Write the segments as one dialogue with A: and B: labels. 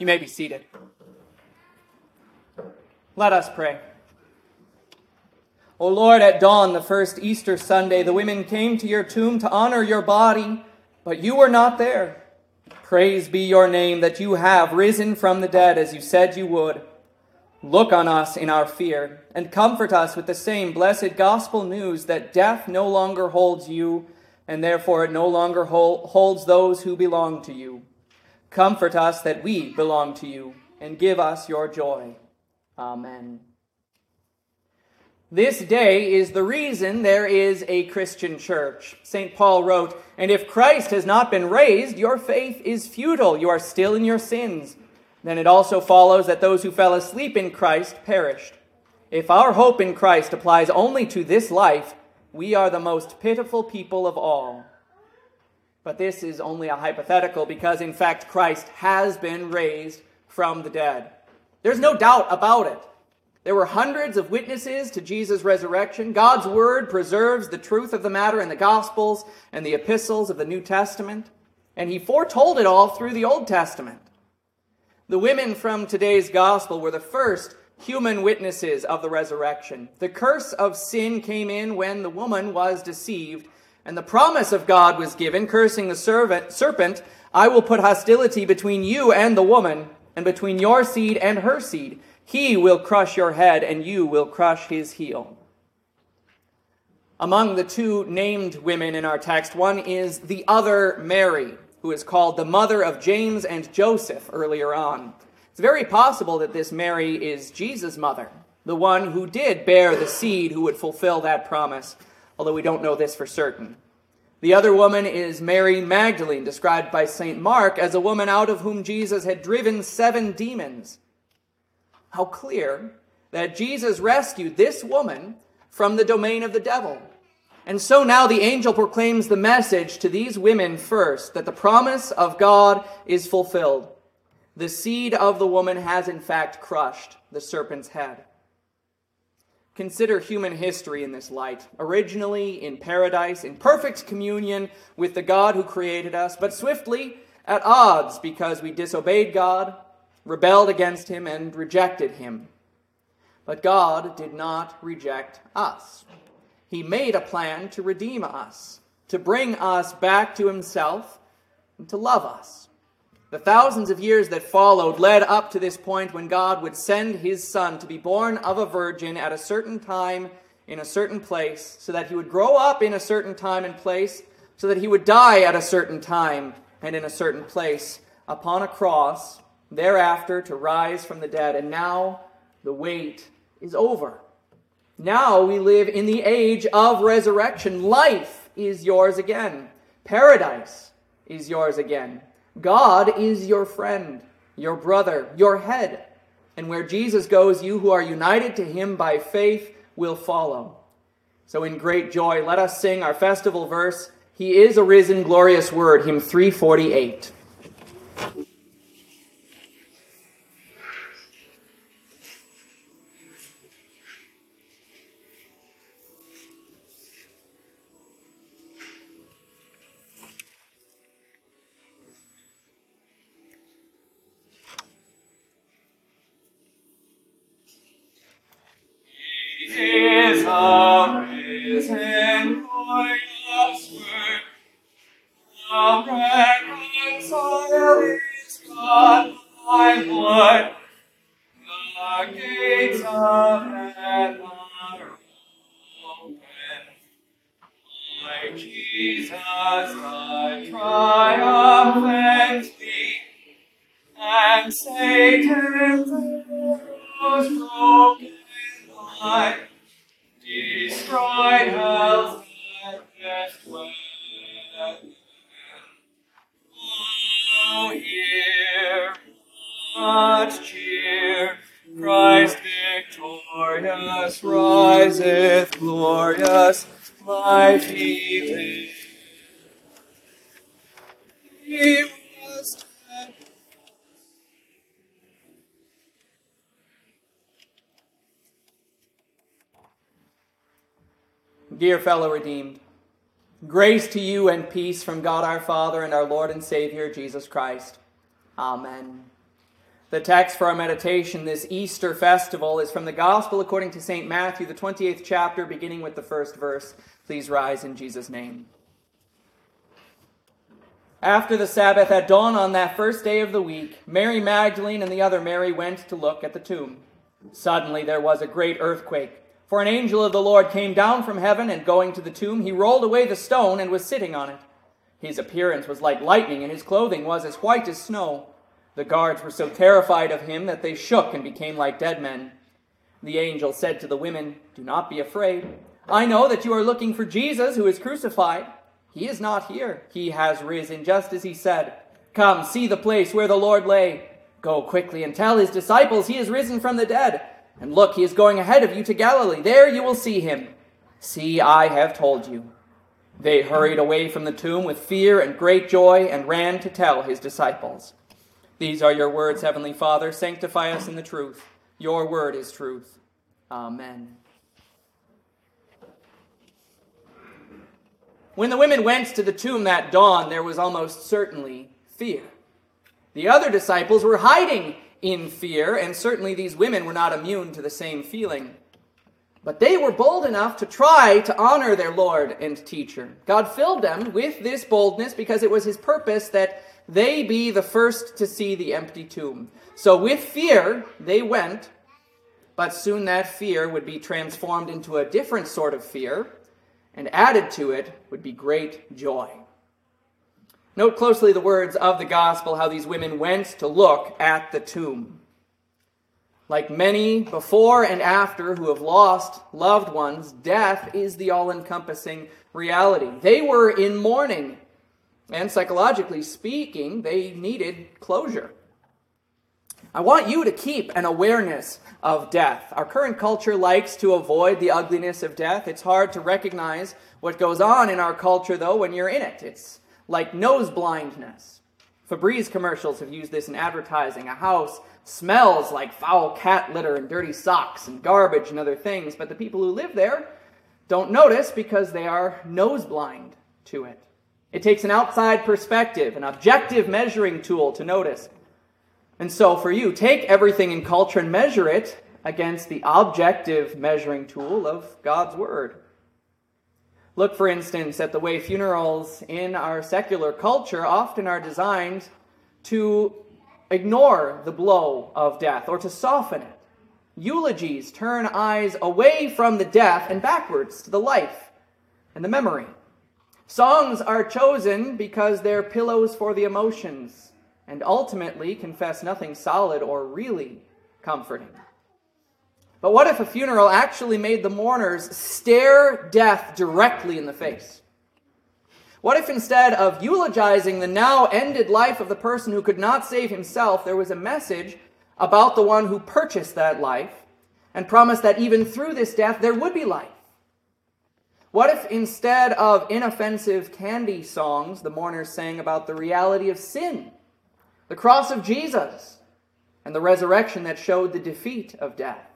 A: You may be seated. Let us pray. O Lord, at dawn, the first Easter Sunday, the women came to your tomb to honor your body, but you were not there. Praise be your name that you have risen from the dead as you said you would. Look on us in our fear, and comfort us with the same blessed gospel news that death no longer holds you, and therefore it no longer holds those who belong to you. Comfort us that we belong to you, and give us your joy. Amen. This day is the reason there is a Christian church. St. Paul wrote, And if Christ has not been raised, your faith is futile. You are still in your sins. Then it also follows that those who fell asleep in Christ perished. If our hope in Christ applies only to this life, we are the most pitiful people of all. But this is only a hypothetical because, in fact, Christ has been raised from the dead. There's no doubt about it. There were hundreds of witnesses to Jesus' resurrection. God's word preserves the truth of the matter in the Gospels and the epistles of the New Testament, and he foretold it all through the Old Testament. The women from today's Gospel were the first human witnesses of the resurrection. The curse of sin came in when the woman was deceived and the promise of God was given, cursing the serpent, I will put hostility between you and the woman, and between your seed and her seed. He will crush your head, and you will crush his heel. Among the two named women in our text, one is the other Mary, who is called the mother of James and Joseph earlier on. It's very possible that this Mary is Jesus' mother, the one who did bear the seed who would fulfill that promise although we don't know this for certain. The other woman is Mary Magdalene, described by St. Mark as a woman out of whom Jesus had driven seven demons. How clear that Jesus rescued this woman from the domain of the devil. And so now the angel proclaims the message to these women first that the promise of God is fulfilled. The seed of the woman has in fact crushed the serpent's head. Consider human history in this light. Originally in paradise, in perfect communion with the God who created us, but swiftly at odds because we disobeyed God, rebelled against Him, and rejected Him. But God did not reject us. He made a plan to redeem us, to bring us back to Himself, and to love us. The thousands of years that followed led up to this point when God would send his son to be born of a virgin at a certain time in a certain place, so that he would grow up in a certain time and place, so that he would die at a certain time and in a certain place upon a cross, thereafter to rise from the dead. And now the wait is over. Now we live in the age of resurrection. Life is yours again. Paradise is yours again. God is your friend, your brother, your head. And where Jesus goes, you who are united to him by faith will follow. So, in great joy, let us sing our festival verse He is arisen, glorious word, hymn 348. is arisen for love's work. The reconciler is God by blood. The gates of heaven are open. Like Jesus, I triumph and and Satan's arrows broken by Destroyed health and left Oh, hear what Dear fellow redeemed, grace to you and peace from God our Father and our Lord and Savior, Jesus Christ. Amen. The text for our meditation this Easter festival is from the Gospel according to St. Matthew, the 28th chapter, beginning with the first verse. Please rise in Jesus' name. After the Sabbath at dawn on that first day of the week, Mary Magdalene and the other Mary went to look at the tomb. Suddenly there was a great earthquake, for an angel of the Lord came down from heaven, and going to the tomb, he rolled away the stone and was sitting on it. His appearance was like lightning, and his clothing was as white as snow. The guards were so terrified of him that they shook and became like dead men. The angel said to the women, Do not be afraid. I know that you are looking for Jesus who is crucified. He is not here. He has risen, just as he said. Come, see the place where the Lord lay. Go quickly and tell his disciples he is risen from the dead. And look, he is going ahead of you to Galilee. There you will see him. See, I have told you. They hurried away from the tomb with fear and great joy and ran to tell his disciples. These are your words, Heavenly Father. Sanctify us in the truth. Your word is truth. Amen. When the women went to the tomb that dawn, there was almost certainly fear. The other disciples were hiding in fear, and certainly these women were not immune to the same feeling. But they were bold enough to try to honor their Lord and teacher. God filled them with this boldness because it was his purpose that they be the first to see the empty tomb. So with fear, they went, but soon that fear would be transformed into a different sort of fear, and added to it would be great joy. Note closely the words of the gospel, how these women went to look at the tomb. Like many before and after who have lost loved ones, death is the all encompassing reality. They were in mourning and psychologically speaking, they needed closure. I want you to keep an awareness of death. Our current culture likes to avoid the ugliness of death. It's hard to recognize what goes on in our culture, though, when you're in it. It's like nose blindness. Febreze commercials have used this in advertising. A house smells like foul cat litter and dirty socks and garbage and other things, but the people who live there don't notice because they are nose blind to it. It takes an outside perspective, an objective measuring tool to notice. And so for you, take everything in culture and measure it against the objective measuring tool of God's Word. Look, for instance, at the way funerals in our secular culture often are designed to ignore the blow of death or to soften it. Eulogies turn eyes away from the death and backwards to the life and the memory. Songs are chosen because they're pillows for the emotions and ultimately confess nothing solid or really comforting. But what if a funeral actually made the mourners stare death directly in the face? What if instead of eulogizing the now ended life of the person who could not save himself, there was a message about the one who purchased that life and promised that even through this death there would be life? What if instead of inoffensive candy songs, the mourners sang about the reality of sin, the cross of Jesus, and the resurrection that showed the defeat of death?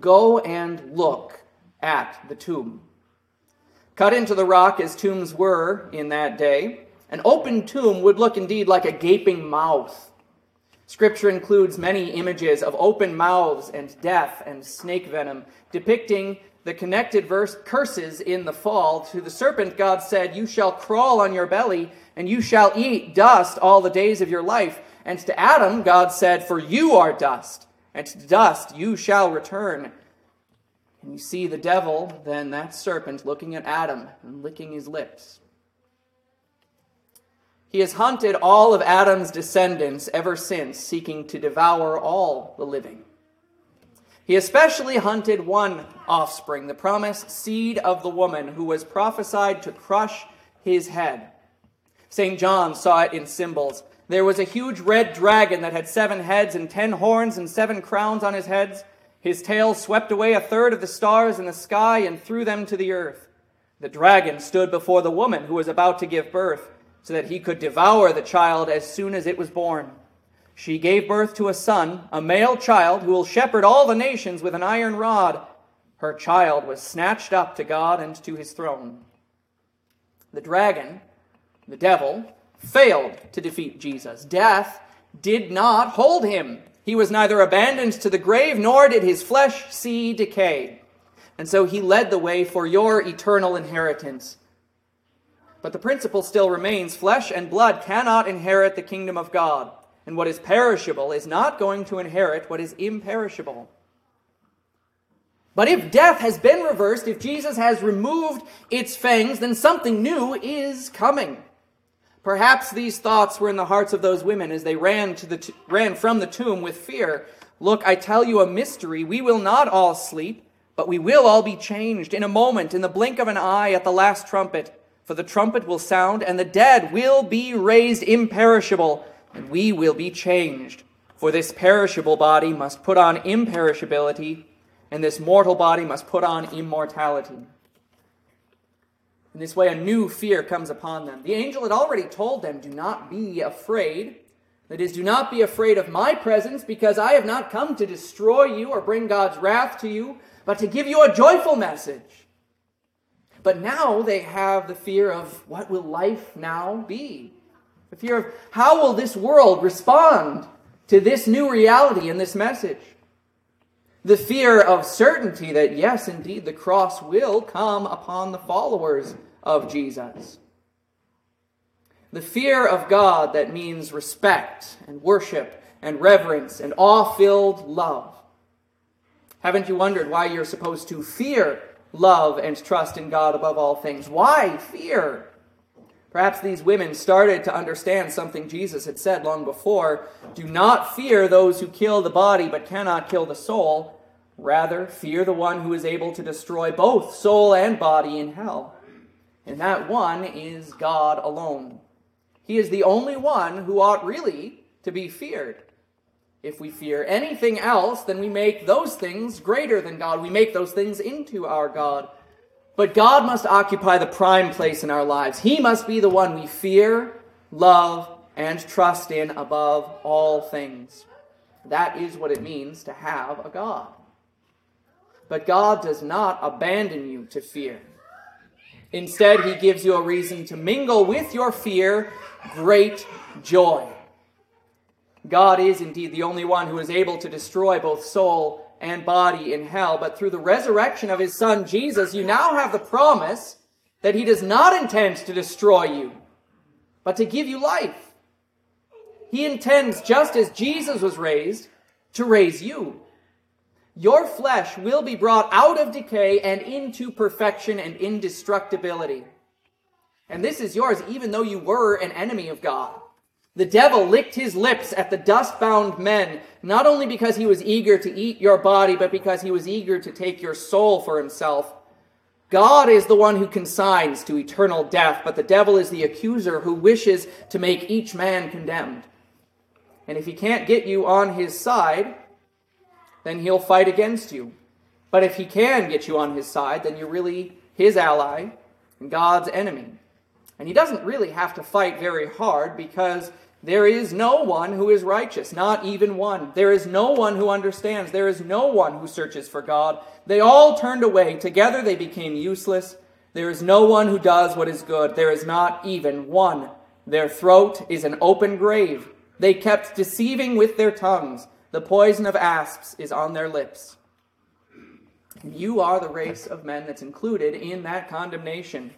A: Go and look at the tomb. Cut into the rock as tombs were in that day, an open tomb would look indeed like a gaping mouth. Scripture includes many images of open mouths and death and snake venom, depicting the connected verse curses in the fall. To the serpent, God said, You shall crawl on your belly, and you shall eat dust all the days of your life. And to Adam, God said, For you are dust, to dust you shall return. And you see the devil, then that serpent, looking at Adam and licking his lips. He has hunted all of Adam's descendants ever since, seeking to devour all the living. He especially hunted one offspring, the promised seed of the woman, who was prophesied to crush his head. St. John saw it in symbols. There was a huge red dragon that had seven heads and ten horns and seven crowns on his heads. His tail swept away a third of the stars in the sky and threw them to the earth. The dragon stood before the woman who was about to give birth, so that he could devour the child as soon as it was born. She gave birth to a son, a male child, who will shepherd all the nations with an iron rod. Her child was snatched up to God and to his throne. The dragon, the devil, failed to defeat Jesus. Death did not hold him. He was neither abandoned to the grave, nor did his flesh see decay. And so he led the way for your eternal inheritance. But the principle still remains flesh and blood cannot inherit the kingdom of God. And what is perishable is not going to inherit what is imperishable. But if death has been reversed, if Jesus has removed its fangs, then something new is coming. Perhaps these thoughts were in the hearts of those women as they ran, to the t- ran from the tomb with fear. Look, I tell you a mystery. We will not all sleep, but we will all be changed in a moment, in the blink of an eye, at the last trumpet. For the trumpet will sound, and the dead will be raised imperishable, and we will be changed. For this perishable body must put on imperishability, and this mortal body must put on immortality. In this way, a new fear comes upon them. The angel had already told them, Do not be afraid. That is, do not be afraid of my presence, because I have not come to destroy you or bring God's wrath to you, but to give you a joyful message. But now they have the fear of what will life now be? The fear of how will this world respond to this new reality and this message? The fear of certainty that, yes, indeed, the cross will come upon the followers of Jesus. The fear of God that means respect and worship and reverence and awe filled love. Haven't you wondered why you're supposed to fear, love, and trust in God above all things? Why fear? Perhaps these women started to understand something Jesus had said long before Do not fear those who kill the body but cannot kill the soul. Rather, fear the one who is able to destroy both soul and body in hell and that one is God alone. He is the only one who ought really to be feared. If we fear anything else, then we make those things greater than God. We make those things into our God. But God must occupy the prime place in our lives. He must be the one we fear, love, and trust in above all things. That is what it means to have a God. But God does not abandon you to fear. Instead, he gives you a reason to mingle with your fear great joy. God is indeed the only one who is able to destroy both soul and body in hell, but through the resurrection of his son Jesus, you now have the promise that he does not intend to destroy you, but to give you life. He intends, just as Jesus was raised, to raise you. Your flesh will be brought out of decay and into perfection and indestructibility. And this is yours even though you were an enemy of God. The devil licked his lips at the dust bound men, not only because he was eager to eat your body, but because he was eager to take your soul for himself. God is the one who consigns to eternal death, but the devil is the accuser who wishes to make each man condemned. And if he can't get you on his side, then he'll fight against you. But if he can get you on his side, then you're really his ally and God's enemy. And he doesn't really have to fight very hard because there is no one who is righteous, not even one. There is no one who understands. There is no one who searches for God. They all turned away. Together they became useless. There is no one who does what is good. There is not even one. Their throat is an open grave. They kept deceiving with their tongues. The poison of asps is on their lips. You are the race of men that's included in that condemnation.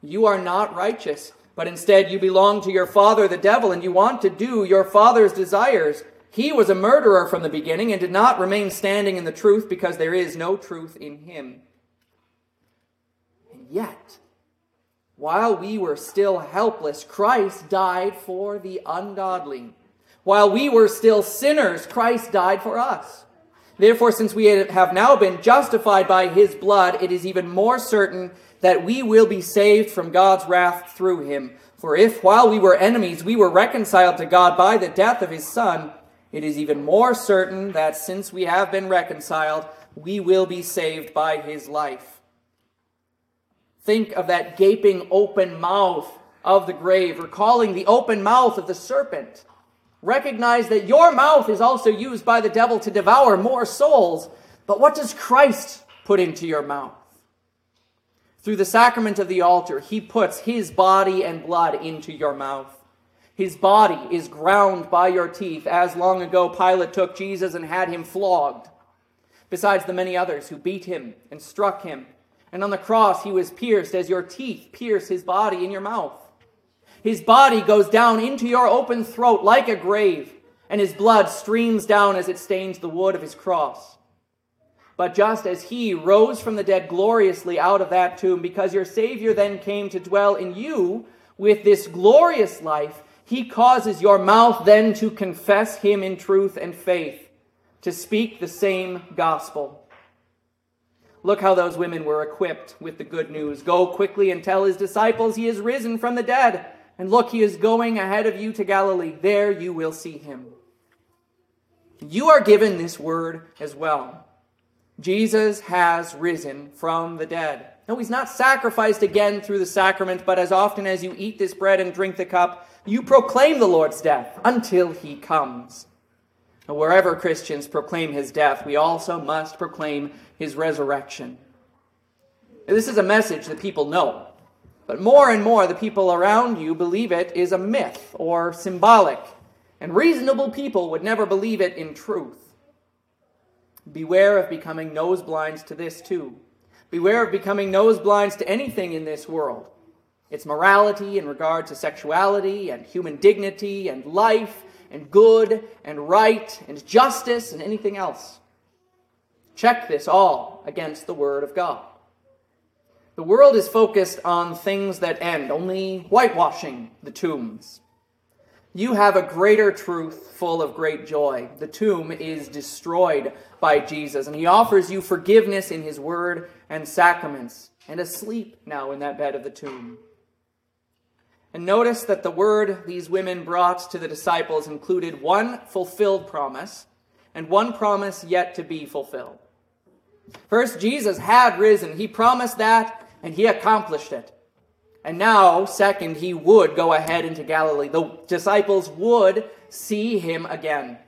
A: You are not righteous, but instead you belong to your father, the devil, and you want to do your father's desires. He was a murderer from the beginning and did not remain standing in the truth because there is no truth in him. And yet, while we were still helpless, Christ died for the ungodly. While we were still sinners, Christ died for us. Therefore, since we have now been justified by his blood, it is even more certain that we will be saved from God's wrath through him. For if, while we were enemies, we were reconciled to God by the death of his Son, it is even more certain that since we have been reconciled, we will be saved by his life. Think of that gaping open mouth of the grave, recalling the open mouth of the serpent. Recognize that your mouth is also used by the devil to devour more souls. But what does Christ put into your mouth? Through the sacrament of the altar, he puts his body and blood into your mouth. His body is ground by your teeth, as long ago Pilate took Jesus and had him flogged, besides the many others who beat him and struck him. And on the cross he was pierced as your teeth pierce his body in your mouth. His body goes down into your open throat like a grave, and his blood streams down as it stains the wood of his cross. But just as he rose from the dead gloriously out of that tomb, because your Savior then came to dwell in you with this glorious life, he causes your mouth then to confess him in truth and faith, to speak the same gospel. Look how those women were equipped with the good news. Go quickly and tell his disciples he is risen from the dead. And look, he is going ahead of you to Galilee. There you will see him. You are given this word as well. Jesus has risen from the dead. No, he's not sacrificed again through the sacrament, but as often as you eat this bread and drink the cup, you proclaim the Lord's death until he comes. Now, wherever Christians proclaim his death, we also must proclaim his resurrection. This is a message that people know, but more and more the people around you believe it is a myth or symbolic, and reasonable people would never believe it in truth. Beware of becoming noseblinds to this too. Beware of becoming noseblinds to anything in this world. Its morality in regard to sexuality and human dignity and life and good and right and justice and anything else. Check this all against the Word of God. The world is focused on things that end, only whitewashing the tombs. You have a greater truth full of great joy. The tomb is destroyed by Jesus, and he offers you forgiveness in his word and sacraments, and asleep now in that bed of the tomb. And notice that the word these women brought to the disciples included one fulfilled promise and one promise yet to be fulfilled. First, Jesus had risen. He promised that, and he accomplished it. And now, second, he would go ahead into Galilee. The disciples would see him again.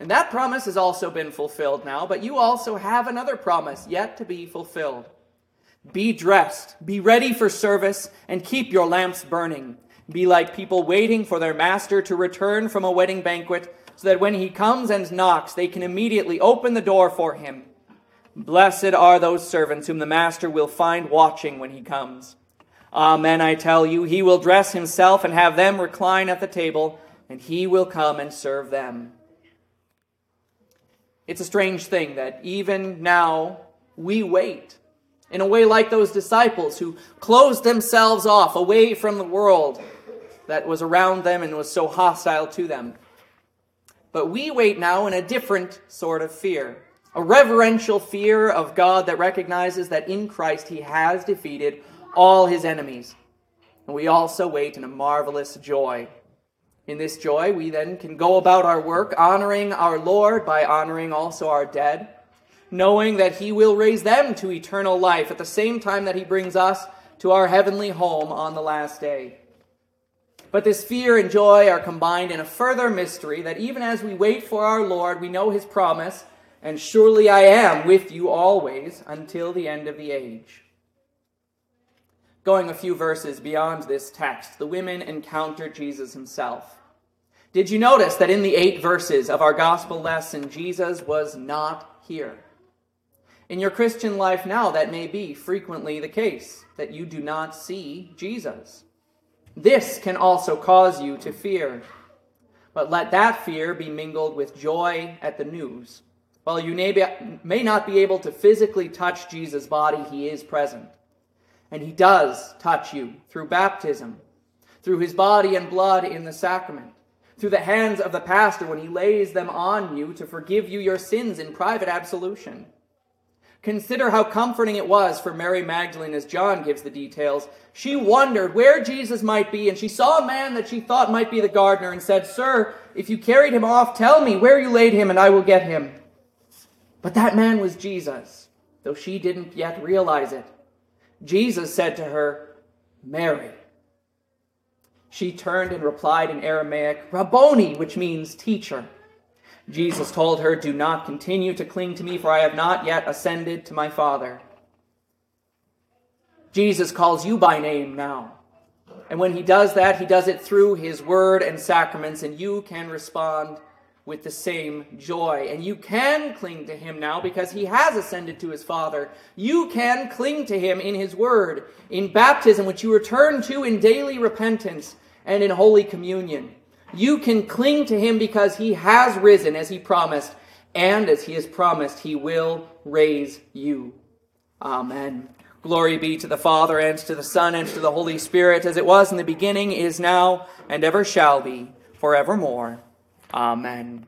A: And that promise has also been fulfilled now, but you also have another promise yet to be fulfilled. Be dressed, be ready for service, and keep your lamps burning. Be like people waiting for their master to return from a wedding banquet, so that when he comes and knocks, they can immediately open the door for him. Blessed are those servants whom the master will find watching when he comes. Amen, I tell you, he will dress himself and have them recline at the table, and he will come and serve them. It's a strange thing that even now we wait in a way like those disciples who closed themselves off away from the world that was around them and was so hostile to them. But we wait now in a different sort of fear, a reverential fear of God that recognizes that in Christ he has defeated all his enemies. And we also wait in a marvelous joy. In this joy, we then can go about our work, honoring our Lord by honoring also our dead, knowing that he will raise them to eternal life at the same time that he brings us to our heavenly home on the last day. But this fear and joy are combined in a further mystery that even as we wait for our Lord, we know his promise, and surely I am with you always until the end of the age. Going a few verses beyond this text, the women encounter Jesus himself. Did you notice that in the eight verses of our gospel lesson, Jesus was not here? In your Christian life now, that may be frequently the case, that you do not see Jesus. This can also cause you to fear. But let that fear be mingled with joy at the news. While you may, not be able to physically touch Jesus' body, he is present. And he does touch you through baptism, through his body and blood in the sacrament, through the hands of the pastor when he lays them on you to forgive you your sins in private absolution. Consider how comforting it was for Mary Magdalene as John gives the details. She wondered where Jesus might be, and she saw a man that she thought might be the gardener and said, Sir, if you carried him off, tell me where you laid him, and I will get him. But that man was Jesus, though she didn't yet realize it. Jesus said to her, Mary. She turned and replied in Aramaic, Rabboni, which means teacher. Jesus told her, Do not continue to cling to me, for I have not yet ascended to my Father. Jesus calls you by name now. And when he does that, he does it through his word and sacraments, and you can respond with the same joy. And you can cling to him now because he has ascended to his Father. You can cling to him in his word, in baptism, which you return to in daily repentance and in Holy Communion. You can cling to him because he has risen as he promised, and as he has promised, he will raise you. Amen. Glory be to the Father, and to the Son, and to the Holy Spirit, as it was in the beginning, is now, and ever shall be, forevermore. Um, Amen.